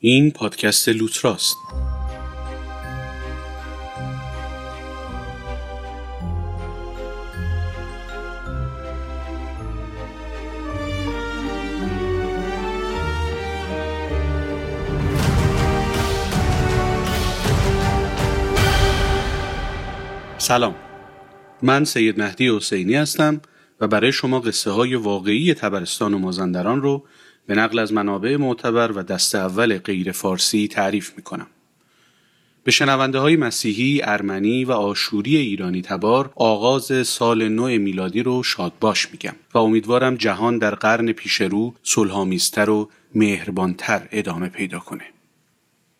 این پادکست لوتراست. سلام. من سید مهدی حسینی هستم و برای شما قصه های واقعی تبرستان و مازندران رو به نقل از منابع معتبر و دست اول غیر فارسی تعریف می کنم. به شنونده های مسیحی، ارمنی و آشوری ایرانی تبار آغاز سال نو میلادی رو شادباش میگم و امیدوارم جهان در قرن پیشرو صلحآمیزتر و مهربانتر ادامه پیدا کنه.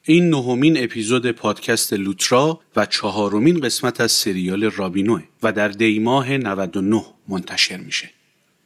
این نهمین اپیزود پادکست لوترا و چهارمین قسمت از سریال رابینوه و در دیماه 99 منتشر میشه.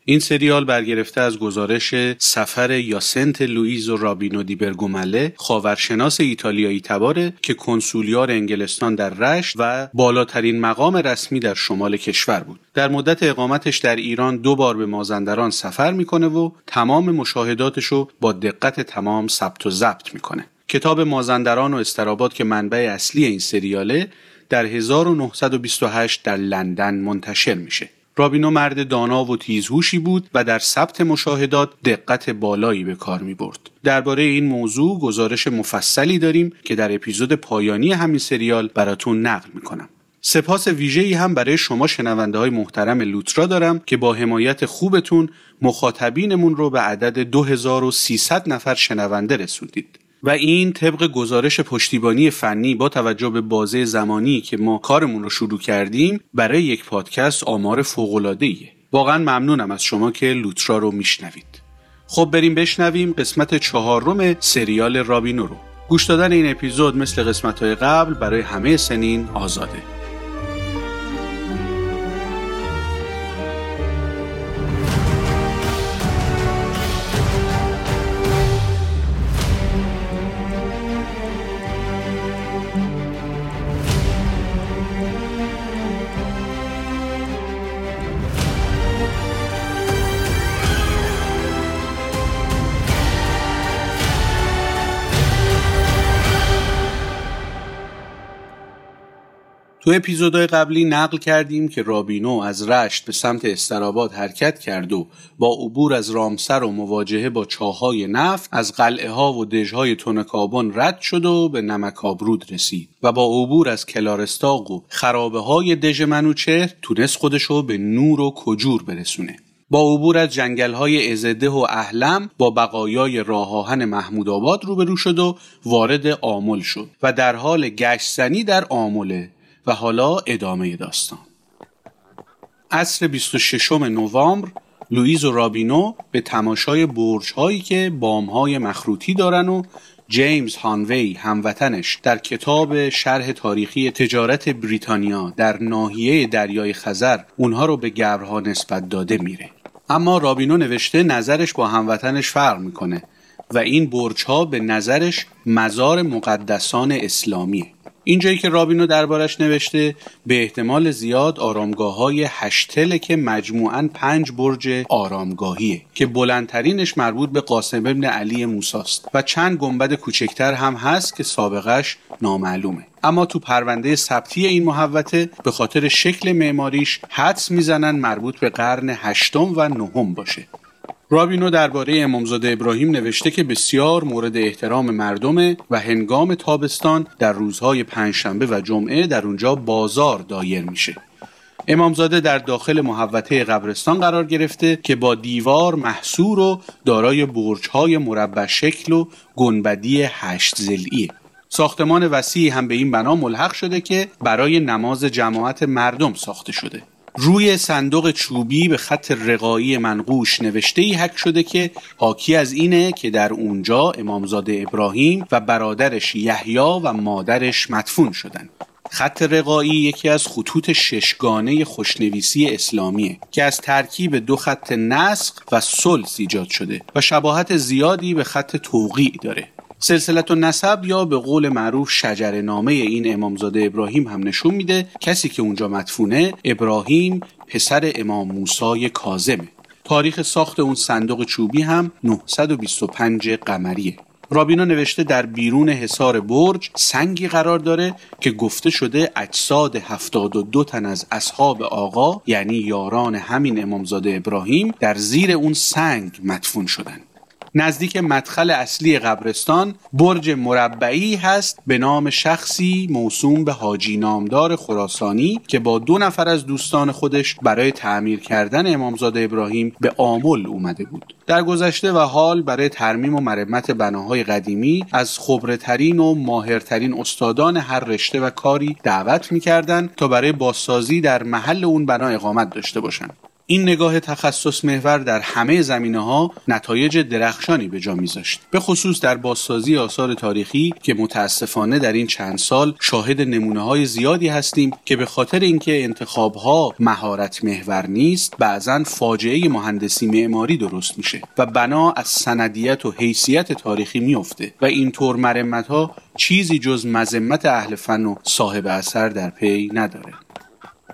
این سریال برگرفته از گزارش سفر یاسنت لوئیز و رابینو دی برگومله خاورشناس ایتالیایی تباره که کنسولیار انگلستان در رشت و بالاترین مقام رسمی در شمال کشور بود. در مدت اقامتش در ایران دو بار به مازندران سفر می‌کنه و تمام مشاهداتش رو با دقت تمام ثبت و ضبط می‌کنه. کتاب مازندران و استراباد که منبع اصلی این سریاله در 1928 در لندن منتشر میشه. رابینو مرد دانا و تیزهوشی بود و در ثبت مشاهدات دقت بالایی به کار می برد. درباره این موضوع گزارش مفصلی داریم که در اپیزود پایانی همین سریال براتون نقل می کنم. سپاس ویژه‌ای هم برای شما شنونده های محترم لوترا دارم که با حمایت خوبتون مخاطبینمون رو به عدد 2300 نفر شنونده رسوندید. و این طبق گزارش پشتیبانی فنی با توجه به بازه زمانی که ما کارمون رو شروع کردیم برای یک پادکست آمار فوق‌العاده‌ایه. واقعا ممنونم از شما که لوترا رو میشنوید. خب بریم بشنویم قسمت چهارم سریال رابینو رو. گوش دادن این اپیزود مثل قسمت های قبل برای همه سنین آزاده. تو اپیزودهای قبلی نقل کردیم که رابینو از رشت به سمت استراباد حرکت کرد و با عبور از رامسر و مواجهه با چاهای نفت از قلعه ها و دژهای تونکابون رد شد و به نمک آبرود رسید و با عبور از کلارستاق و خرابه های دژ منوچهر تونست خودشو به نور و کجور برسونه. با عبور از جنگل های ازده و اهلم با بقایای راهآهن محمود آباد روبرو شد و وارد آمل شد و در حال گشتنی در آمله و حالا ادامه داستان. عصر 26 نوامبر لوئیز و رابینو به تماشای برج هایی که بام های مخروطی دارن و جیمز هانوی هموطنش در کتاب شرح تاریخی تجارت بریتانیا در ناحیه دریای خزر اونها رو به گورها نسبت داده میره. اما رابینو نوشته نظرش با هموطنش فرق می‌کنه و این برج ها به نظرش مزار مقدسان اسلامیه. اینجایی که رابینو دربارش نوشته به احتمال زیاد آرامگاه های هشتله که مجموعاً پنج برج آرامگاهیه که بلندترینش مربوط به قاسم ابن علی موساست و چند گنبد کوچکتر هم هست که سابقش نامعلومه. اما تو پرونده ثبتی این محوته به خاطر شکل معماریش حدس می‌زنن مربوط به قرن هشتم و نهم باشه. رابینو درباره امامزاده ابراهیم نوشته که بسیار مورد احترام مردمه و هنگام تابستان در روزهای پنجشنبه و جمعه در اونجا بازار دایر میشه. امامزاده در داخل محوطه قبرستان قرار گرفته که با دیوار محصور و دارای برجهای مربع شکل و گنبدی هشت زلیه ساختمان وسیعی هم به این بنا ملحق شده که برای نماز جماعت مردم ساخته شده. روی صندوق چوبی به خط رقایی منقوش نوشته ای حک شده که حاکی از اینه که در اونجا امامزاده ابراهیم و برادرش یحیی و مادرش مدفون شدن. خط رقایی یکی از خطوط ششگانه خوشنویسی اسلامیه که از ترکیب دو خط نسخ و سلس ایجاد شده و شباهت زیادی به خط توقیع داره. سلسلت و نسب یا به قول معروف شجر نامه این امامزاده ابراهیم هم نشون میده کسی که اونجا مدفونه ابراهیم پسر امام موسای کازمه تاریخ ساخت اون صندوق چوبی هم 925 قمریه. رابینا نوشته در بیرون حصار برج سنگی قرار داره که گفته شده اجساد 72 تن از اصحاب آقا یعنی یاران همین امامزاده ابراهیم در زیر اون سنگ مدفون شدن. نزدیک مدخل اصلی قبرستان برج مربعی هست به نام شخصی موسوم به حاجی نامدار خراسانی که با دو نفر از دوستان خودش برای تعمیر کردن امامزاده ابراهیم به آمل اومده بود. در گذشته و حال برای ترمیم و مرمت بناهای قدیمی از خبرترین و ماهرترین استادان هر رشته و کاری دعوت می‌کردند تا برای بازسازی در محل اون بنا اقامت داشته باشند. این نگاه تخصص محور در همه زمینه ها نتایج درخشانی به جا میذاشت. به خصوص در بازسازی آثار تاریخی که متاسفانه در این چند سال شاهد نمونه های زیادی هستیم که به خاطر اینکه انتخاب ها مهارت محور نیست بعضا فاجعه مهندسی معماری درست میشه و بنا از سندیت و حیثیت تاریخی میفته و اینطور مرمت ها چیزی جز مذمت اهل فن و صاحب اثر در پی نداره.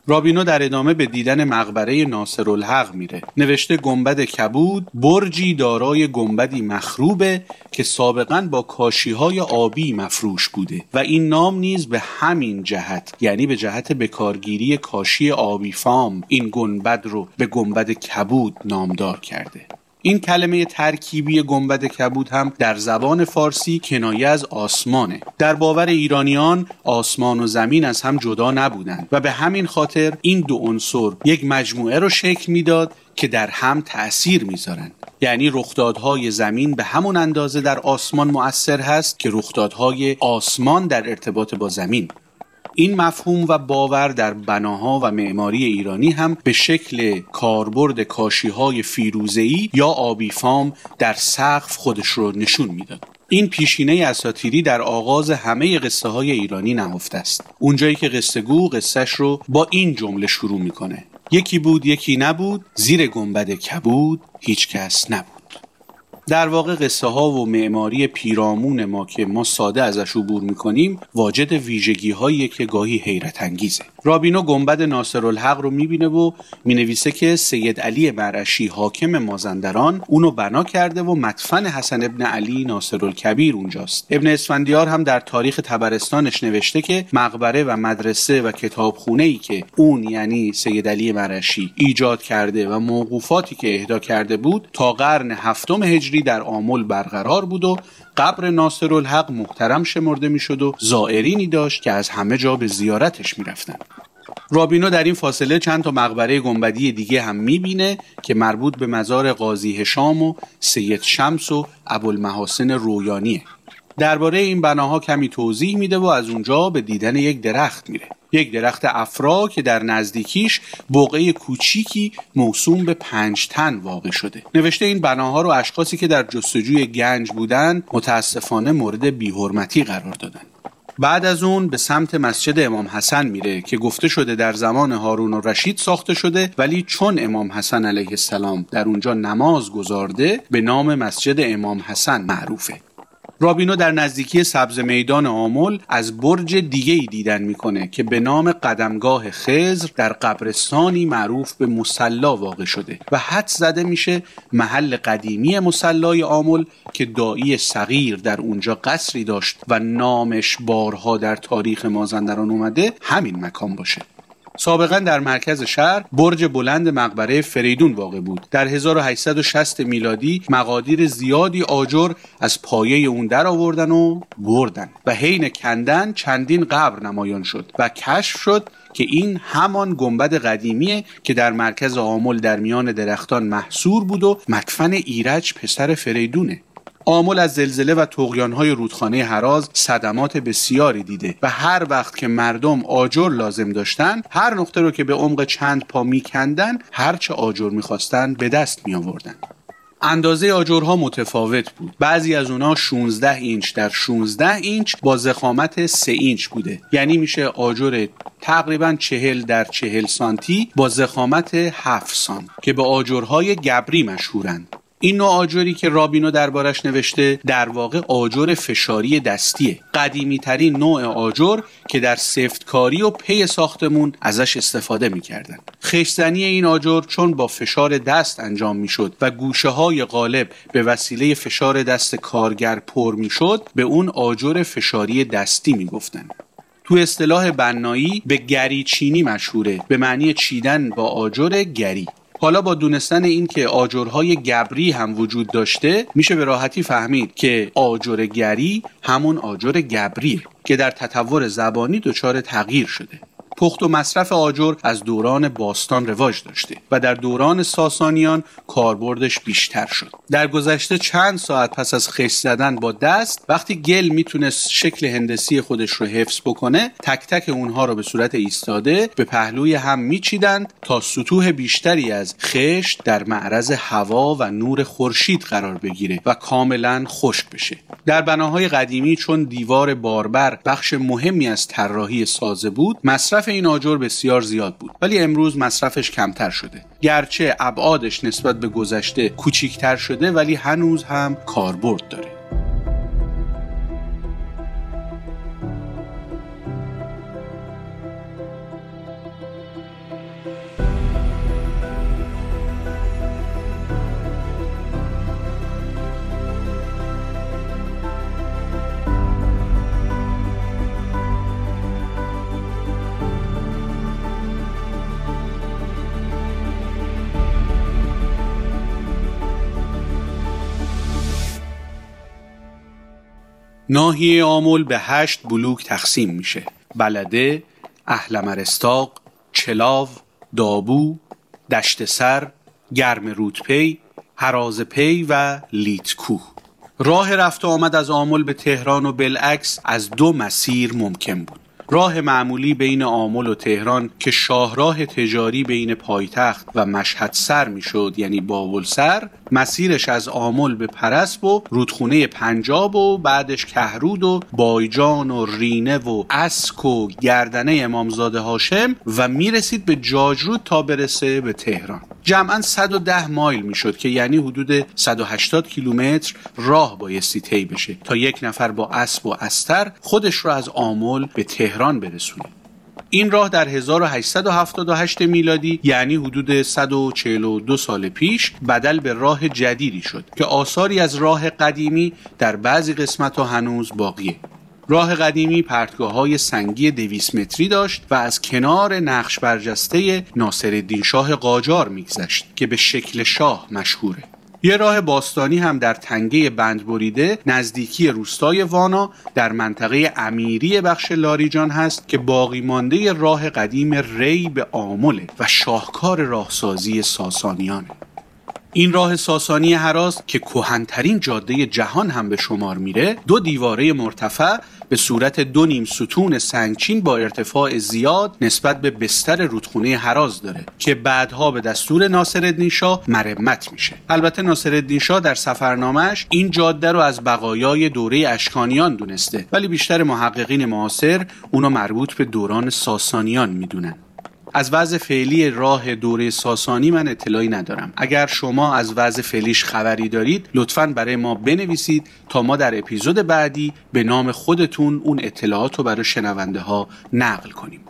رابینو در ادامه به دیدن مقبره ناصرالحق میره. نوشته گنبد کبود برجی دارای گنبدی مخروبه که سابقا با کاشی های آبی مفروش بوده و این نام نیز به همین جهت یعنی به جهت بکارگیری کاشی آبی فام این گنبد رو به گنبد کبود نامدار کرده. این کلمه ترکیبی گنبد کبود هم در زبان فارسی کنایه از آسمانه. در باور ایرانیان آسمان و زمین از هم جدا نبودند و به همین خاطر این دو عنصر یک مجموعه رو شکل می‌داد که در هم تأثیر می‌ذارند. یعنی رخدادهای زمین به همون اندازه در آسمان مؤثر هست که رخدادهای آسمان در ارتباط با زمین. این مفهوم و باور در بناها و معماری ایرانی هم به شکل کاربرد کاشی های فیروزه‌ای یا آبی فام در سقف خودش رو نشون می‌داد. این پیشینه اساتیری در آغاز همه قصه های ایرانی نهفته است. اونجایی که قصه گو قصهش رو با این جمله شروع می‌کنه. یکی بود یکی نبود زیر گنبد کبود هیچ کس نبود. در واقع قصه ها و معماری پیرامون ما که ما ساده ازش عبور می‌کنیم واجد ویژگی هایی که گاهی حیرت انگیزه. رابینو گنبد ناصرالحق رو می‌بینه و می‌نویسه که سید علی مرشی حاکم مازندران اونو بنا کرده و مدفن حسن ابن علی ناصرالکبیر اونجاست. ابن اسفندیار هم در تاریخ تبرستانش نوشته که مقبره و مدرسه و کتابخونه ای که اون یعنی سید علی مرشی ایجاد کرده و موقوفاتی که اهدا کرده بود تا قرن هفتم هجری در آمل برقرار بود و قبر ناصر الحق محترم شمرده می‌شد و زائرینی داشت که از همه جا به زیارتش می‌رفتن رابینو در این فاصله چند تا مقبره گنبدی دیگه هم می‌بینه که مربوط به مزار قاضی هشام و سید شمس و ابوالمحاسن رویانیه. درباره این بناها کمی توضیح میده و از اونجا به دیدن یک درخت میره. یک درخت افرا که در نزدیکیش بقعه کوچیکی موسوم به پنج تن واقع شده. نوشته این بناها رو اشخاصی که در جستجوی گنج بودند متاسفانه مورد بیحرمتی قرار دادن. بعد از اون به سمت مسجد امام حسن میره که گفته شده در زمان هارون و رشید ساخته شده ولی چون امام حسن علیه السلام در اونجا نماز گذارده به نام مسجد امام حسن معروفه. رابینو در نزدیکی سبز میدان آمل از برج دیگه ای دیدن می‌کنه که به نام قدمگاه خزر در قبرستانی معروف به مسلا واقع شده و حد زده میشه محل قدیمی مسلای آمل که دایی صغیر در اونجا قصری داشت و نامش بارها در تاریخ مازندران اومده همین مکان باشه. سابقا در مرکز شهر برج بلند مقبره فریدون واقع بود. در 1860 میلادی مقادیر زیادی آجر از پایه اون در آوردن و بردن و حین کندن چندین قبر نمایان شد و کشف شد که این همان گنبد قدیمیه که در مرکز آمل در میان درختان محصور بود و مکفن ایرج پسر فریدونه. آمل از زلزله و تقیانهای رودخانه حراز صدمات بسیاری دیده و هر وقت که مردم آجر لازم داشتن هر نقطه رو که به عمق چند پا میکندن هرچه آجر می‌خواستن به دست می آوردن. اندازه آجرها متفاوت بود. بعضی از اونا 16 اینچ در 16 اینچ با زخامت 3 اینچ بوده. یعنی میشه آجر تقریبا 40 در 40 سانتی با زخامت 7 سان که به آجرهای گبری مشهورند. این نوع آجری که رابینو دربارش نوشته در واقع آجر فشاری دستیه. قدیمی ترین نوع آجر که در سفتکاری و پی ساختمون ازش استفاده می‌کردن. خشزنی این آجر چون با فشار دست انجام می‌شد و گوشه های غالب به وسیله فشار دست کارگر پر می‌شد به اون آجر فشاری دستی می‌گفتن. تو اصطلاح بنایی به گری چینی مشهوره به معنی چیدن با آجر گری. حالا با دونستن این که آجرهای گبری هم وجود داشته میشه به راحتی فهمید که آجر گری همون آجر گبریه که در تطور زبانی دچار تغییر شده. پخت و مصرف آجر از دوران باستان رواج داشته و در دوران ساسانیان کاربردش بیشتر شد. در گذشته چند ساعت پس از خش زدن با دست وقتی گل می‌تونست شکل هندسی خودش رو حفظ بکنه تک تک اونها رو به صورت ایستاده به پهلوی هم میچیدند تا سطوح بیشتری از خشت در معرض هوا و نور خورشید قرار بگیره و کاملا خشک بشه. در بناهای قدیمی چون دیوار باربر بخش مهمی از طراحی سازه بود مصرف این آجر بسیار زیاد بود ولی امروز مصرفش کمتر شده. گرچه ابعادش نسبت به گذشته کوچیکتر شده ولی هنوز هم کاربرد داره. ناحیه آمل به هشت بلوک تقسیم میشه. بلده، اهلمرستاق، چلاو، دابو، دشت سر، گرم رودپی، هراز پی و لیتکوه. راه رفت آمد از آمل به تهران و بالعکس از دو مسیر ممکن بود. راه معمولی بین آمل و تهران که شاهراه تجاری بین پایتخت و مشهد سر می‌شد یعنی بابل سر مسیرش از آمل به پرسب و رودخونه پنجاب و بعدش کهرود و بایجان و رینه و اسک و گردنه امامزاده هاشم و می‌رسید به جاجرود تا برسه به تهران. جمعا 110 مایل می‌شد که یعنی حدود 180 کیلومتر راه بایستی طی بشه تا یک نفر با اسب و استر خودش رو از آمل به تهران برسونه. این راه در 1878 میلادی یعنی حدود 142 سال پیش بدل به راه جدیدی شد که آثاری از راه قدیمی در بعضی قسمت ها هنوز باقیه. راه قدیمی پرتگاه های سنگی 200 متری داشت و از کنار نقش برجسته ناصرالدین شاه قاجار میگذشت که به شکل شاه مشهوره. یه راه باستانی هم در تنگه بند بریده نزدیکی روستای وانا در منطقه امیری بخش لاریجان هست که باقی مانده راه قدیم ری به آمله و شاهکار راهسازی ساسانیانه. این راه ساسانی هراز که کهنترین جاده جهان هم به شمار میره دو دیواره مرتفع به صورت دو نیم ستون سنگچین با ارتفاع زیاد نسبت به بستر رودخونه هراز داره که بعدها به دستور ناصرالدین شاه مرمت میشه. البته ناصرالدین شاه در سفرنامهش این جاده رو از بقایای دوره اشکانیان دونسته ولی بیشتر محققین معاصر اونو مربوط به دوران ساسانیان می‌دونن. از وضع فعلی راه دوره ساسانی من اطلاعی ندارم. اگر شما از وضع فعلیش خبری دارید لطفا برای ما بنویسید تا ما در اپیزود بعدی به نام خودتون اون اطلاعات رو برای شنونده ها نقل کنیم.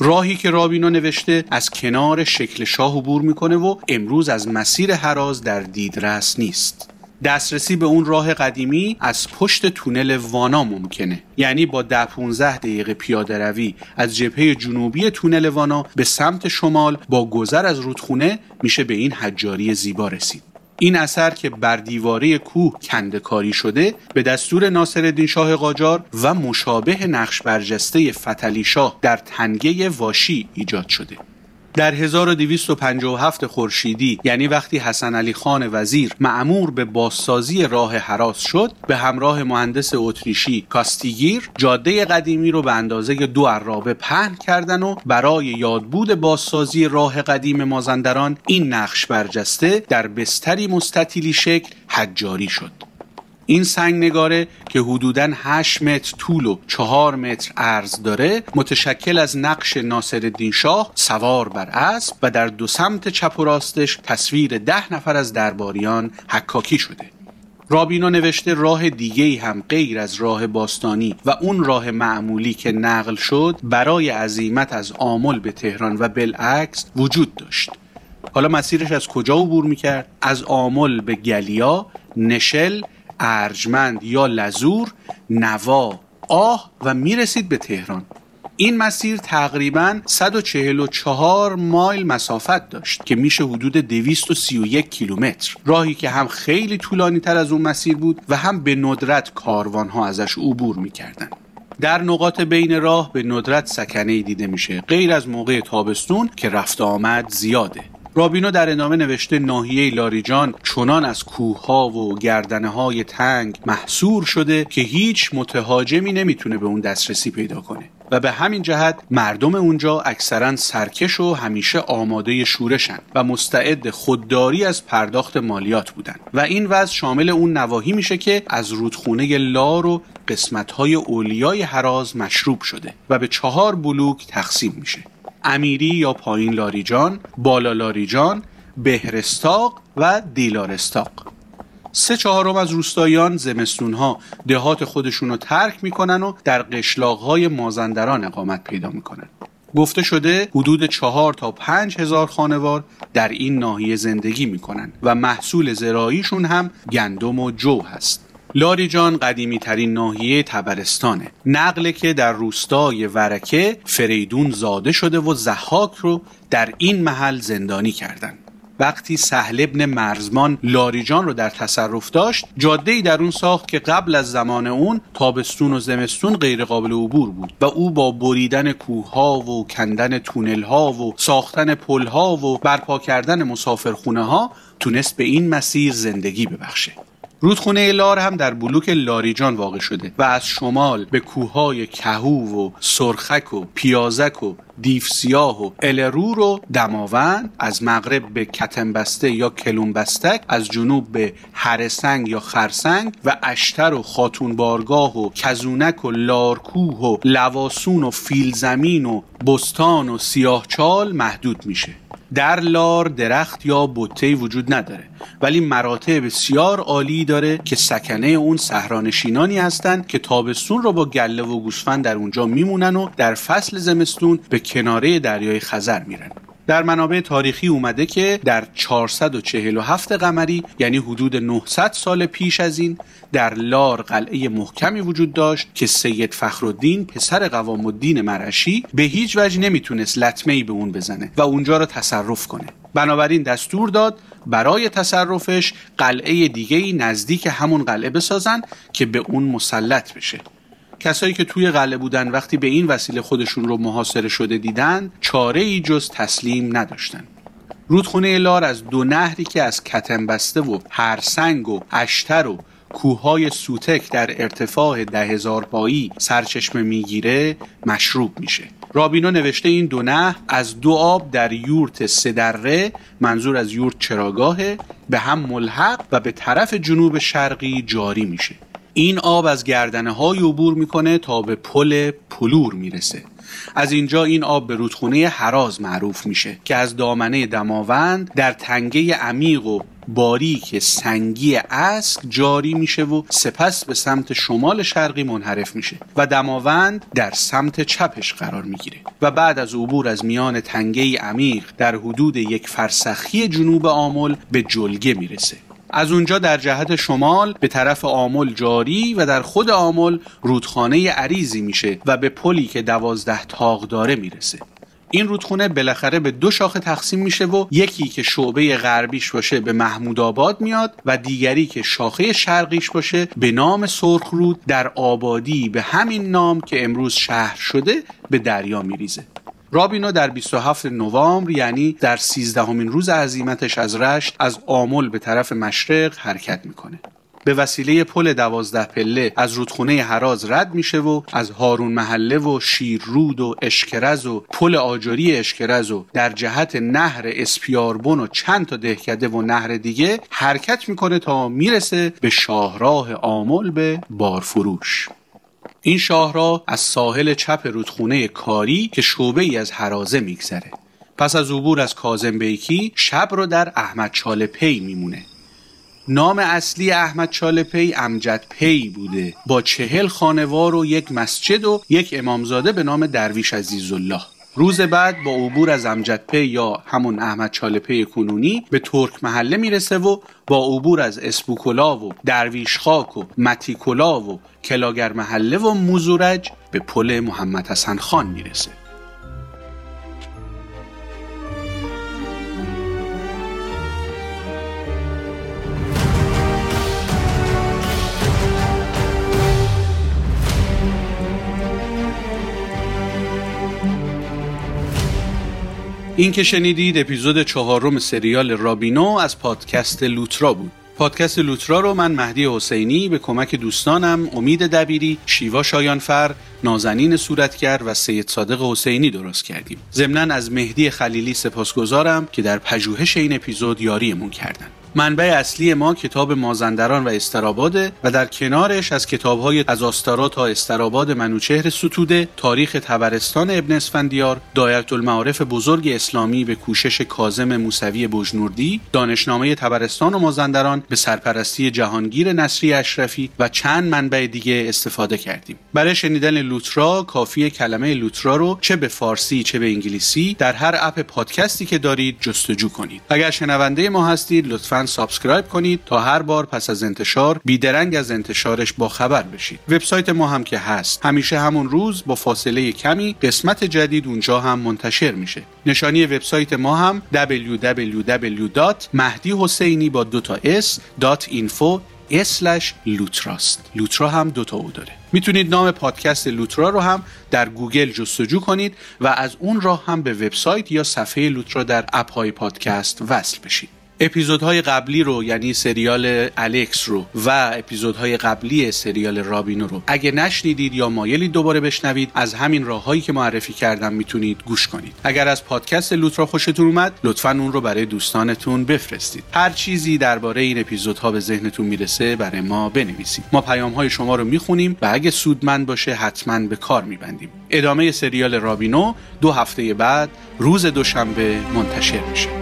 راهی که رابینو نوشته از کنار شکل شاه عبور می‌کنه و امروز از مسیر حراز در دیدرس نیست. دسترسی به اون راه قدیمی از پشت تونل وانا ممکنه. یعنی با ده 15 دقیقه پیاده روی از جبهه جنوبی تونل وانا به سمت شمال با گذر از رودخونه میشه به این حجاری زیبا رسید. این اثر که بر دیواره کوه کندکاری شده به دستور ناصرالدین شاه قاجار و مشابه نقش برجسته فتلی شاه در تنگه واشی ایجاد شده. در 1257 خورشیدی یعنی وقتی حسن علی خان وزیر معمور به بازسازی راه حراس شد به همراه مهندس اتریشی کاستیگیر جاده قدیمی رو به اندازه دو عرابه پهن کردن و برای یادبود بازسازی راه قدیم مازندران این نقش برجسته در بستری مستطیلی شکل حجاری شد. این سنگ نگاره که حدوداً 8 متر طول و 4 متر عرض داره متشکل از نقش ناصرالدین شاه سوار بر اسب و در دو سمت چپ و راستش تصویر ده نفر از درباریان حکاکی شده رابینا نوشته راه دیگه هم غیر از راه باستانی و اون راه معمولی که نقل شد برای عزیمت از آمل به تهران و بالعکس وجود داشت حالا مسیرش از کجا عبور می‌کرد؟ از آمل به گلیا، نشل، ارجمند یا لزور، نوا، آه و می‌رسید به تهران. این مسیر تقریبا 144 مایل مسافت داشت که میشه حدود 231 کیلومتر. راهی که هم خیلی طولانی تر از اون مسیر بود و هم به ندرت کاروان ها ازش عبور می‌کردن. در نقاط بین راه به ندرت سکنه دیده میشه. غیر از موقع تابستون که رفت آمد زیاده. رابینو در ادامه نوشته ناحیه لاریجان چنان از کوهها و گردنه های تنگ محصور شده که هیچ متهاجمی نمی‌تونه به اون دسترسی پیدا کنه و به همین جهت مردم اونجا اکثرا سرکش و همیشه آماده شورشن و مستعد خودداری از پرداخت مالیات بودن و این وضع شامل اون نواحی میشه که از رودخونه لار و قسمتهای اولیای حراز مشروب شده و به چهار بلوک تقسیم میشه. امیری یا پایین لاریجان، بالا لاریجان، بهرستاق و دیلارستاق سه چهارم از روستاییان زمستونها دهات خودشون رو ترک می‌کنن و در قشلاقهای مازندران اقامت پیدا می‌کنن. گفته شده حدود چهار تا پنج هزار خانوار در این ناحیه زندگی می‌کنن و محصول زراعیشون هم گندم و جو هست. لاریجان قدیمی ترین ناحیه تبرستانه نقله که در روستای ورکه فریدون زاده شده و زحاک رو در این محل زندانی کردند. وقتی سهل ابن مرزمان لاریجان رو در تصرف داشت جاده در اون ساخت که قبل از زمان اون تابستون و زمستون غیر قابل عبور بود و او با بریدن کوهها و کندن تونل ها و ساختن پل ها و برپا کردن مسافرخونه ها تونست به این مسیر زندگی ببخشه رودخونه لار هم در بلوک لاریجان واقع شده و از شمال به کوههای کهو و سرخک و پیازک و دیفسیاه و الرور و دماوند از مغرب به کتنبسته یا کلونبستک از جنوب به هرسنگ یا خرسنگ و اشتر و خاتون بارگاه و کزونک و لارکوه و لواسون و فیلزمین و بستان و سیاهچال محدود میشه. در لار درخت یا بوته وجود نداره. ولی مراتع بسیار عالی داره که سکنه اون صحرانشینانی هستند که تابستون رو با گله و گوسفند در اونجا میمونن و در فصل زمستون به کناره دریای خزر میرن. در منابع تاریخی اومده که در 447 قمری یعنی حدود 900 سال پیش از این در لار قلعه محکمی وجود داشت که سید فخرالدین پسر قوام الدین مرشی به هیچ وجه نمی‌تونست لطمه به اون بزنه و اونجا را تصرف کنه. بنابراین دستور داد برای تصرفش قلعه دیگه نزدیک همون قلعه بسازن که به اون مسلط بشه. کسایی که توی قلعه بودن وقتی به این وسیله خودشون رو محاصره شده دیدن چاره ای جز تسلیم نداشتن. رودخونه لار از دو نهری که از کتنبسته و هرسنگ و اشتر و کوههای سوتک در ارتفاع ده هزار پایی سرچشمه می‌گیره مشروب میشه. رابینا نوشته این دو نهر از دو آب در یورت سدره منظور از یورت چراگاهه به هم ملحق و به طرف جنوب شرقی جاری میشه. این آب از گردنه های عبور می‌کنه تا به پل پلور می‌رسه. از اینجا این آب به رودخونه حراز معروف میشه که از دامنه دماوند در تنگه عمیق و باریک سنگی اسک جاری میشه و سپس به سمت شمال شرقی منحرف میشه و دماوند در سمت چپش قرار می‌گیره و بعد از عبور از میان تنگه عمیق در حدود یک فرسخی جنوب آمل به جلگه می‌رسه. از اونجا در جهت شمال به طرف آمل جاری و در خود آمل رودخانه عریضی میشه و به پلی که دوازده تاق داره می‌رسه. این رودخونه بالاخره به دو شاخه تقسیم میشه و یکی که شعبه غربیش باشه به محمود آباد میاد و دیگری که شاخه شرقیش باشه به نام سرخ رود در آبادی به همین نام که امروز شهر شده به دریا میریزه. رابینا در 27 نوامبر یعنی در 13 همین روز عزیمتش از رشت از آمل به طرف مشرق حرکت می‌کنه. به وسیله پل دوازده پله از رودخونه هراز رد میشه و از هارون محله و شیررود و اشکرز و پل آجری اشکرز و در جهت نهر اسپیاربون و چند تا دهکده و نهر دیگه حرکت می‌کنه تا می‌رسه به شاهراه آمل به بارفروش. این شاهراه از ساحل چپ رودخونه کاری که شعبه ای از حرازه میگذره. پس از عبور از کازم بیکی شب رو در احمد چاله پی میمونه. نام اصلی احمد چاله پی امجد پی بوده. با چهل خانوار و یک مسجد و یک امامزاده به نام درویش عزیزالله. روز بعد با عبور از امجد پی یا همون احمد چاله پی کنونی به ترک محله می‌رسه و با عبور از اسبوکلا و درویش خاک و متیکلا و کلاگر محله و موزورج به پل محمد حسن خان می‌رسه. این که شنیدید اپیزود چهارم سریال رابینو از پادکست لوترا بود پادکست لوترا رو من مهدی حسینی به کمک دوستانم امید دبیری، شیوا شایانفر، نازنین صورتگر و سید صادق حسینی درست کردیم. ضمنا از مهدی خلیلی سپاسگزارم که در پژوهش این اپیزود یاریمون کردن. منبع اصلی ما کتاب مازندران و استراباده و در کنارش از کتابهای از آستارا تا استراباد منوچهر ستوده تاریخ تبرستان ابن اسفندیار دایرت المعارف بزرگ اسلامی به کوشش کازم موسوی بجنوردی دانشنامه تبرستان و مازندران به سرپرستی جهانگیر نصری اشرفی و چند منبع دیگه استفاده کردیم. برای شنیدن لوترا کافی کلمه لوترا رو چه به فارسی چه به انگلیسی در هر app پادکستی که دارید جستجو کنید. اگر شنونده ما هستید لطفا subscribe کنید تا هر بار پس از انتشار بیدرنگ از انتشارش با خبر بشید. وبسایت ما هم که هست. همیشه همون روز با فاصله کمی قسمت جدید اونجا هم منتشر میشه. نشانی وبسایت ما هم www.mahdihoseini با دو تا slash لوتراست. لوترا هم دوتا O داره. می‌تونید نام پادکست لوترا رو هم در گوگل جستجو کنید و از اون راه هم به وبسایت یا صفحه لوترا در اپ های پادکست وصل بشید. اپیزودهای قبلی رو یعنی سریال الکس رو و اپیزودهای قبلی سریال رابینو رو. اگه نشنیدید یا مایلی دوباره بشنوید از همین راههایی که معرفی کردم می‌تونید گوش کنید. اگر از پادکست لوترا خوشتون اومد لطفا اون رو برای دوستانتون بفرستید. هر چیزی درباره این اپیزودها به ذهنتون می‌رسه برای ما بنویسید. ما پیام های شما رو می‌خونیم و اگه سودمند باشه حتما به کار میبندیم. ادامه سریال رابینو دو هفته بعد روز دوشنبه منتشر میشه.